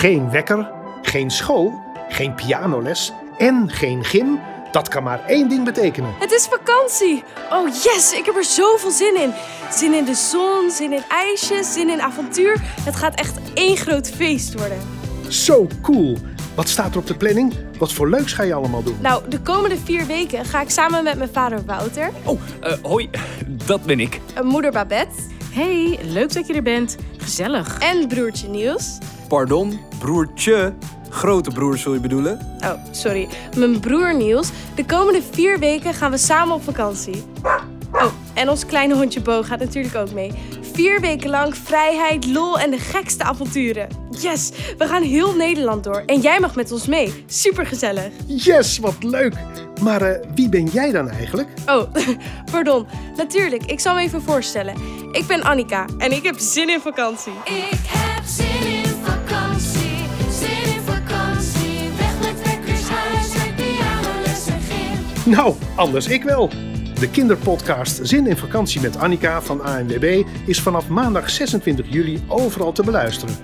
Geen wekker, geen school, geen pianoles en geen gym. Dat kan maar één ding betekenen. Het is vakantie! Oh yes, ik heb er zoveel zin in. Zin in de zon, zin in ijsjes, zin in avontuur. Het gaat echt één groot feest worden. Zo cool. Wat staat er op de planning? Wat voor leuks ga je allemaal doen? Nou, de komende vier weken ga ik samen met mijn vader Wouter, Oh, eh, hoi, dat ben ik. en moeder Babette Hey, leuk dat je er bent. Gezellig. en broertje Niels. Pardon, broertje. Grote broer zul je bedoelen? Oh, sorry. Mijn broer Niels. De komende vier weken gaan we samen op vakantie. Oh, en ons kleine hondje Bo gaat natuurlijk ook mee. Vier weken lang vrijheid, lol en de gekste avonturen. Yes, we gaan heel Nederland door. En jij mag met ons mee. Super gezellig. Yes, wat leuk. Maar eh, wie ben jij dan eigenlijk? Oh, pardon. Natuurlijk, ik zal me even voorstellen. Ik ben Annika en ik heb zin in vakantie. Ik heb zin in Nou, anders ik wel. De kinderpodcast Zin in vakantie met Annika van ANWB is vanaf maandag 26 juli overal te beluisteren.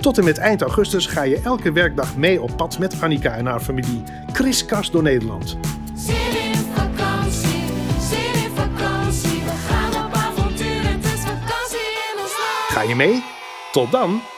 Tot en met eind augustus ga je elke werkdag mee op pad met Annika en haar familie. Kriskast door Nederland. Zin in vakantie, zin in vakantie. We gaan op avontuur, het is vakantie in ons land. Ga je mee? Tot dan!